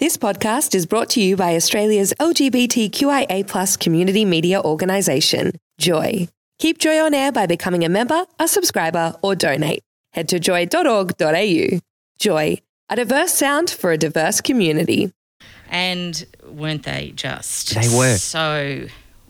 This podcast is brought to you by Australia's LGBTQIA community media organisation, Joy. Keep Joy on air by becoming a member, a subscriber, or donate. Head to joy.org.au. Joy, a diverse sound for a diverse community. And weren't they just? They were. So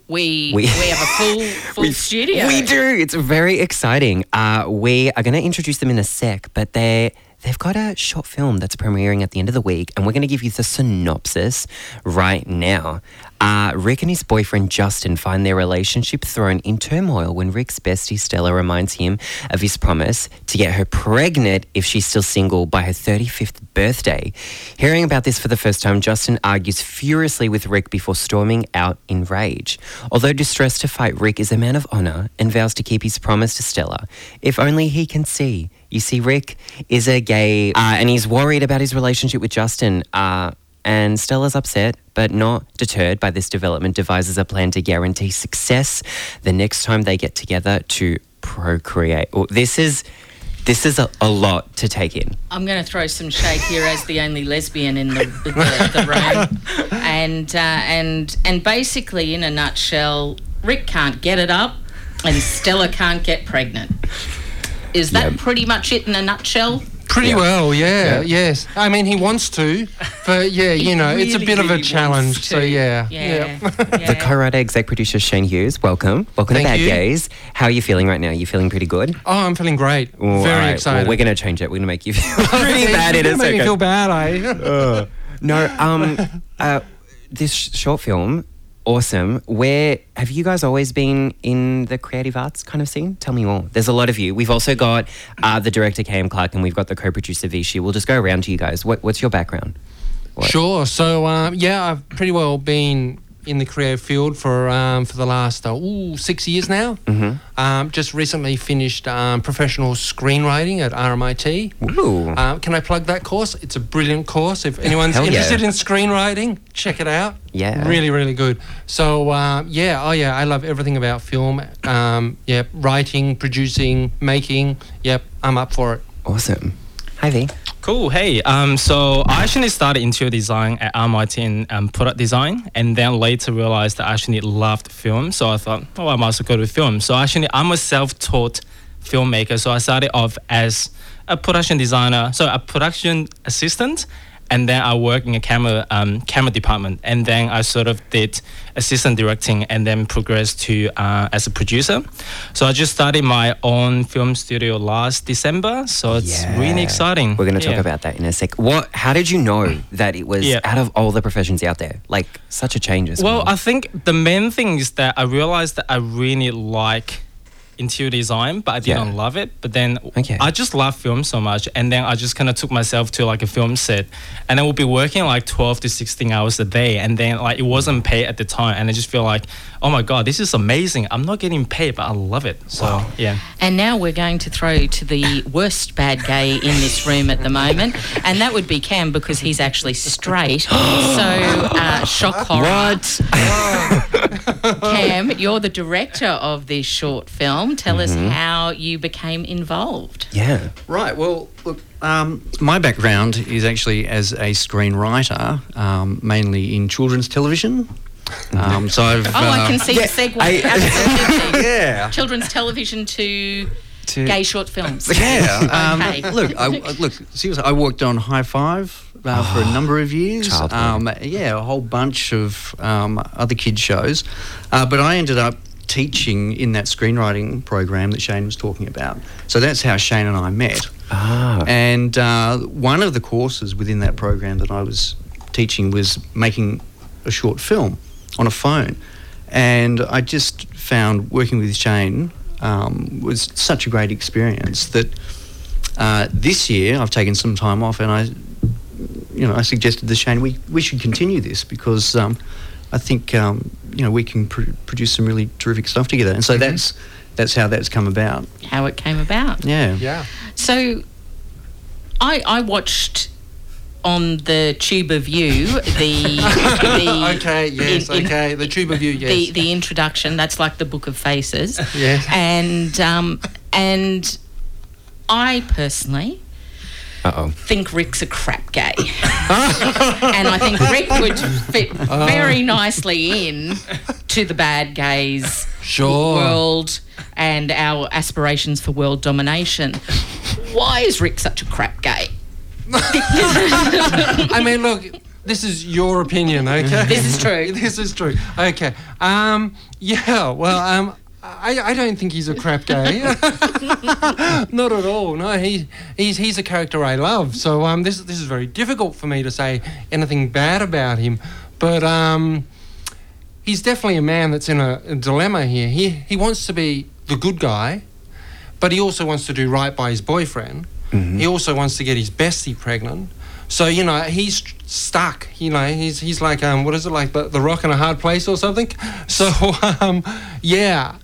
we We- we, have a full full We- studio. We do. It's very exciting. Uh, we are going to introduce them in a sec, but they they've got a short film that's premiering at the end of the week, and we're going to give you the synopsis right now. Uh, Rick and his boyfriend Justin find their relationship thrown in turmoil when Rick's bestie Stella reminds him of his promise to get her pregnant if she's still single by her 35th birthday. Hearing about this for the first time, Justin argues furiously with Rick before storming out in rage. Although distressed to fight, Rick is a man of honor and vows to keep his promise to Stella, if only he can see. You see, Rick is a gay, uh, and he's worried about his relationship with Justin. Uh, and Stella's upset, but not deterred by this development, devises a plan to guarantee success the next time they get together to procreate. This is this is a, a lot to take in. I'm going to throw some shade here as the only lesbian in the, the, the room, and uh, and and basically, in a nutshell, Rick can't get it up, and Stella can't get pregnant. Is that Yep. pretty much it in a nutshell? Pretty Yeah. well, yeah, Yeah. yes. I mean, he wants to, but yeah, you know, it's a really, bit of a challenge. wants So to. yeah, Yeah. The co-writer, exec producer Shane Hughes, welcome. Welcome Thank to Bad you. Gays. How are you feeling right now? You feeling pretty good? Oh, I'm feeling great. All Very right, excited. Well, we're going to change it. We're going to make you feel pretty Yeah, bad It is in a make me feel bad, eh? No, um, uh, this sh- short film, awesome. Where have you guys always been in the creative arts kind of scene? Tell me more. There's a lot of you. We've also got uh, the director Cam Clark, and we've got the co-producer Vichy. We'll just go around to you guys. What, what's your background? What? Sure. So um, yeah, I've pretty well been in the creative field for um, for the last uh, ooh, six years now. Mm-hmm. Um, just recently finished um, professional screenwriting at RMIT. Ooh. Um, can I plug that course? It's a brilliant course. If anyone's Hell yeah. interested in screenwriting, check it out. Yeah. Really, really good. So, um, yeah, oh, yeah, I love everything about film. Um, yep, writing, producing, making. Yep, I'm up for it. Awesome. Hi, V. Cool. Hey, um, so I actually started interior design at RMIT in um, product design, and then later realized that I actually loved film. So I thought, oh, I well go to film. So actually, I'm a self-taught filmmaker. So I started off as a production designer, so a production assistant, and then I worked in a camera um, camera department, and then I sort of did assistant directing, and then progressed to uh, as a producer. So I just started my own film studio last December. So it's really exciting. We're going to talk Yeah. about that in a sec. What? How did you know that it was Yeah. out of all the professions out there, like such a change as well? Well, I think the main thing is that I realized that I really like interior design, but I didn't Yeah. love it. But then Okay. I just love film so much, and then I just kind of took myself to like a film set, and I would be working like twelve to sixteen hours a day, and then like it wasn't paid at the time, and I just feel like, oh my god, this is amazing. I'm not getting paid, but I love it. So yeah. And now we're going to throw to the worst bad gay in this room at the moment, and that would be Cam because he's actually straight. so, uh, shock horror. what? Cam, you're the director of this short film. Tell us how you became involved. yeah. Right. Well, look, um, my background is actually as a screenwriter, um, mainly in children's television. Um, so I've. Oh, I uh, can see the segue. I- Absolutely. Yeah. Children's television to To- gay short films. Yeah. Um, Okay. Look, I, I- look. Seriously, I worked on Hi-5. Uh, for a number of years, Childhood. um, yeah, a whole bunch of um, other kids shows, uh, but I ended up teaching in that screenwriting program that Shane was talking about. So that's how Shane and I met. Ah. And uh, one of the courses within that program that I was teaching was making a short film on a phone. And I just found working with Shane um, was such a great experience that uh, this year I've taken some time off and I, you know, I suggested to Shane we, we should continue this because um, I think um, you know we can pr- produce some really terrific stuff together. And so that's that's how that's come about. How it came about. Yeah. Yeah. So, I I watched on the tube of you the the Okay, yes, in- in- okay. The tube of you, yes. the the introduction. That's like the Book of Faces. Yes. And um and I personally Uh-oh. think Rick's a crap gay. and I think Rick would fit very nicely in to the bad gays Sure. world and our aspirations for world domination. Why is Rick such a crap gay? I mean, look, this is your opinion, okay? This is true. this is true. Okay. Um. Yeah. Well. Um. I, I don't think he's a crap guy. Not at all. No, he he's he's a character I love. So um, this this is very difficult for me to say anything bad about him. But um, he's definitely a man that's in a, a dilemma here. He he wants to be the good guy, but he also wants to do right by his boyfriend. He also wants to get his bestie pregnant. So you know he's stuck. You know he's he's like um what is it like the, the rock in a hard place or something. So um yeah,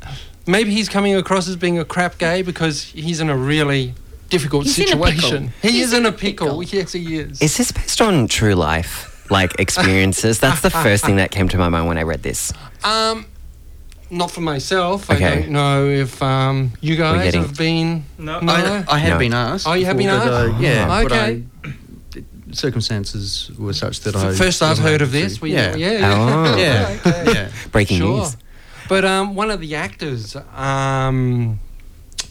maybe he's coming across as being a crap gay because he's in a really difficult He's in a pickle. situation. He He's is in in a a pickle. pickle. Yes, he is. Is this based on true life, like experiences? That's the first thing that came to my mind when I read this. Um, not for myself. Okay. I don't know if um you guys getting- have been. No. No. I, I had No. been asked. Oh, you have been but, asked? uh, yeah. But okay. I- circumstances were such that I. First I've heard of this. to- We, yeah. yeah. Oh. Yeah. Okay. yeah. Breaking Sure. news. But um, one of the actors, um,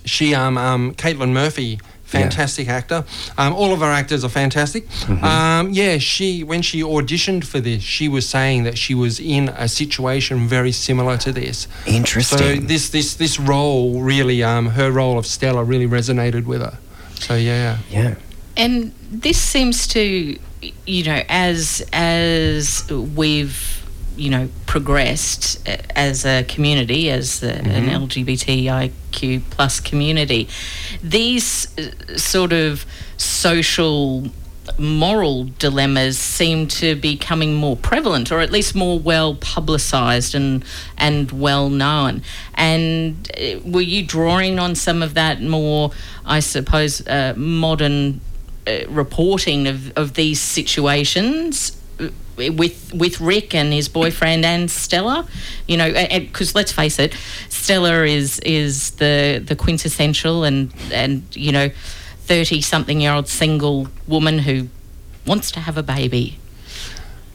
she, um, um, Caitlin Murphy, fantastic actor. Um, all of our actors are fantastic. Mm-hmm. Um, yeah, she when she auditioned for this, she was saying that she was in a situation very similar to this. Interesting. So Interesting. this this this role really, um, her role of Stella really resonated with her. So yeah. yeah. And this seems to, you know, as as we've you know progressed as a community, as the, an LGBTIQ plus community, these uh, sort of social moral dilemmas seem to be becoming more prevalent or at least more well publicized and and well known. And uh, were you drawing on some of that more i suppose uh, modern reporting of, of these situations uh, with with Rick and his boyfriend and Stella, you know, because let's face it, Stella is is the the quintessential and and you know, thirty something year old single woman who wants to have a baby.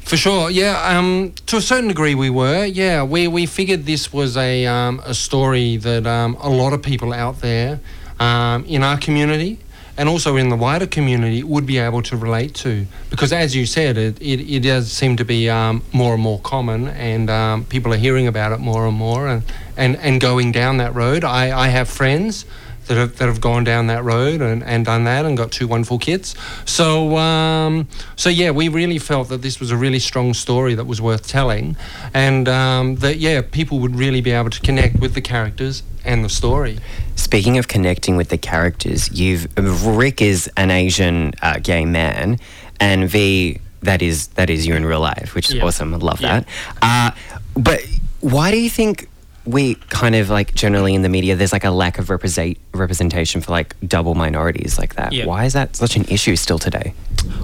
For sure, yeah. Um, to a certain degree, we were. Yeah, we, we figured this was a um, a story that um, a lot of people out there um, in our community and also in the wider community would be able to relate to. Because as you said, it, it, it does seem to be um, more and more common, and um, people are hearing about it more and more, and, and, and going down that road. I, I have friends that have, that have gone down that road and, and done that and got two wonderful kids. So um, so yeah, we really felt that this was a really strong story that was worth telling, and um, that yeah, people would really be able to connect with the characters and the story. Speaking of connecting with the characters, you've Rick is an Asian uh, gay man, and V that is that is you in real life, which is Yeah. awesome. I love Yeah. that. Uh, but why do you think we kind of like generally in the media there's like a lack of represent representation for like double minorities like that? Yeah. Why is that such an issue still today?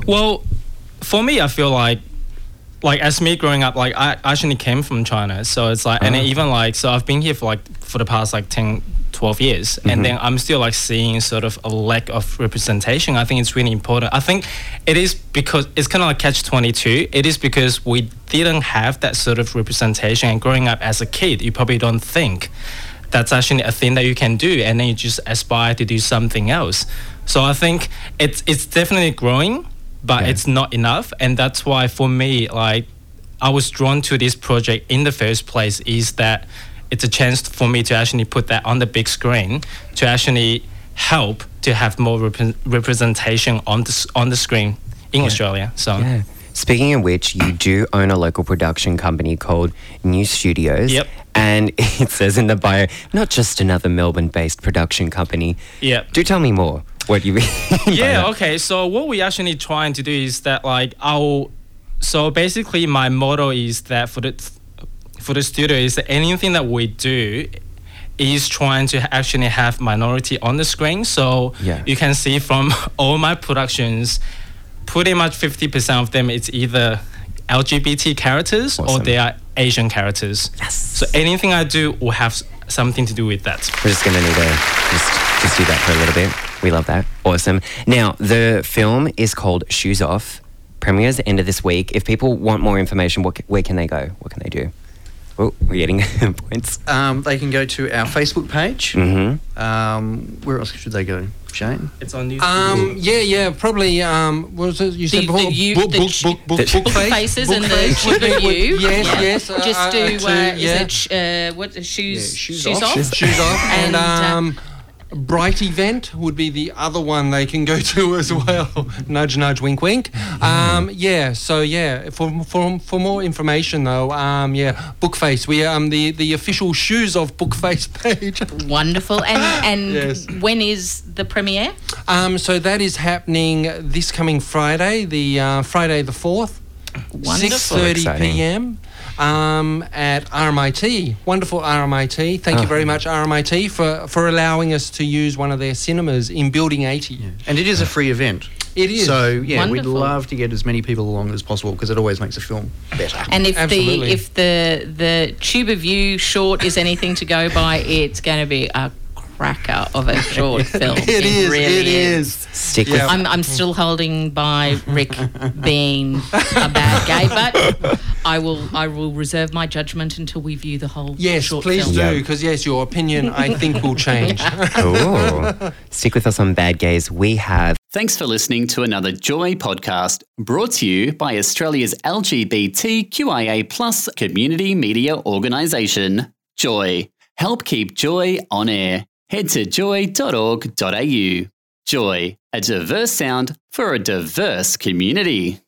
Well, for me, I feel like, like as me growing up, like I actually came from China, so it's like, and Oh. even like, so I've been here for like for the past like 10, 12 years, and mm-hmm. then I'm still like seeing sort of a lack of representation. I think it's really important. I think it is because it's kind of like catch twenty two. It is because we didn't have that sort of representation, and growing up as a kid, you probably don't think that's actually a thing that you can do and then you just aspire to do something else so i think it's it's definitely growing but Yeah. it's not enough and that's why for me like i was drawn to this project in the first place is that it's a chance for me to actually put that on the big screen to actually help to have more repre- representation on the on the screen in australia so Yeah. Speaking of which, you do own a local production company called New Studios. Yep. And it says in the bio, not just another Melbourne-based production company. Yep. Do tell me more. What you mean? yeah okay so what we're actually trying to do is that like our so basically my motto is that for the for the studio is that anything that we do is trying to actually have minority on the screen so Yeah. you can see from all my productions pretty much 50% of them it's either lgbt characters or they are asian characters Yes. so anything i do will have something to do with that We're just gonna need to just just do that for a little bit. We love that. Awesome. Now, the film is called Shoes Off. Premieres the end of this week. If people want more information, what, where can they go? What can they do? Oh, we're getting points. Um, they can go to our Facebook page. Mm-hmm. Um, where else should they go, Shane? It's on YouTube. Um, yeah, yeah, probably. Um, what was it you said The- before? the you- book, the book, ch- book, book, the- book, Book face, faces book and the face. tube of you. Yes, Yeah. yes. uh, Just do, uh, uh, two, is yeah. it sh- uh, what, shoes, Yeah, shoes shoes off. off? Shoes- shoes off and, And, uh, um, bright event would be the other one they can go to as well nudge nudge wink wink um, yeah so yeah for, for for more information though um, yeah bookface we um the the official shoes of bookface page Wonderful. And and Yes. when is the premiere? um, so that is happening this coming friday the uh, friday the 4th Wonderful. 6.30 Exciting. p.m um, at RMIT. Wonderful RMIT. Thank you Oh. very much, RMIT, for, for allowing us to use one of their cinemas in Building 80. And it is a free event. It is. So yeah, Wonderful. we'd love to get as many people along as possible because it always makes a film better. And if Absolutely. the if the the tube of you short is anything to go by, it's going to be a cracker of a short film. It is. Really it is. Stick Yeah. with I'm, I'm still holding by Rick being a bad gay, but I will I will reserve my judgment until we view the whole Yes, short please film. do, because yes, your opinion I think will change. Cool. Stick with us on Bad Gays. We have Thanks for listening to another Joy podcast brought to you by Australia's LGBTQIA plus community media organisation, Joy. Help keep Joy on air. Head to joy.org.au. Joy, a diverse sound for a diverse community.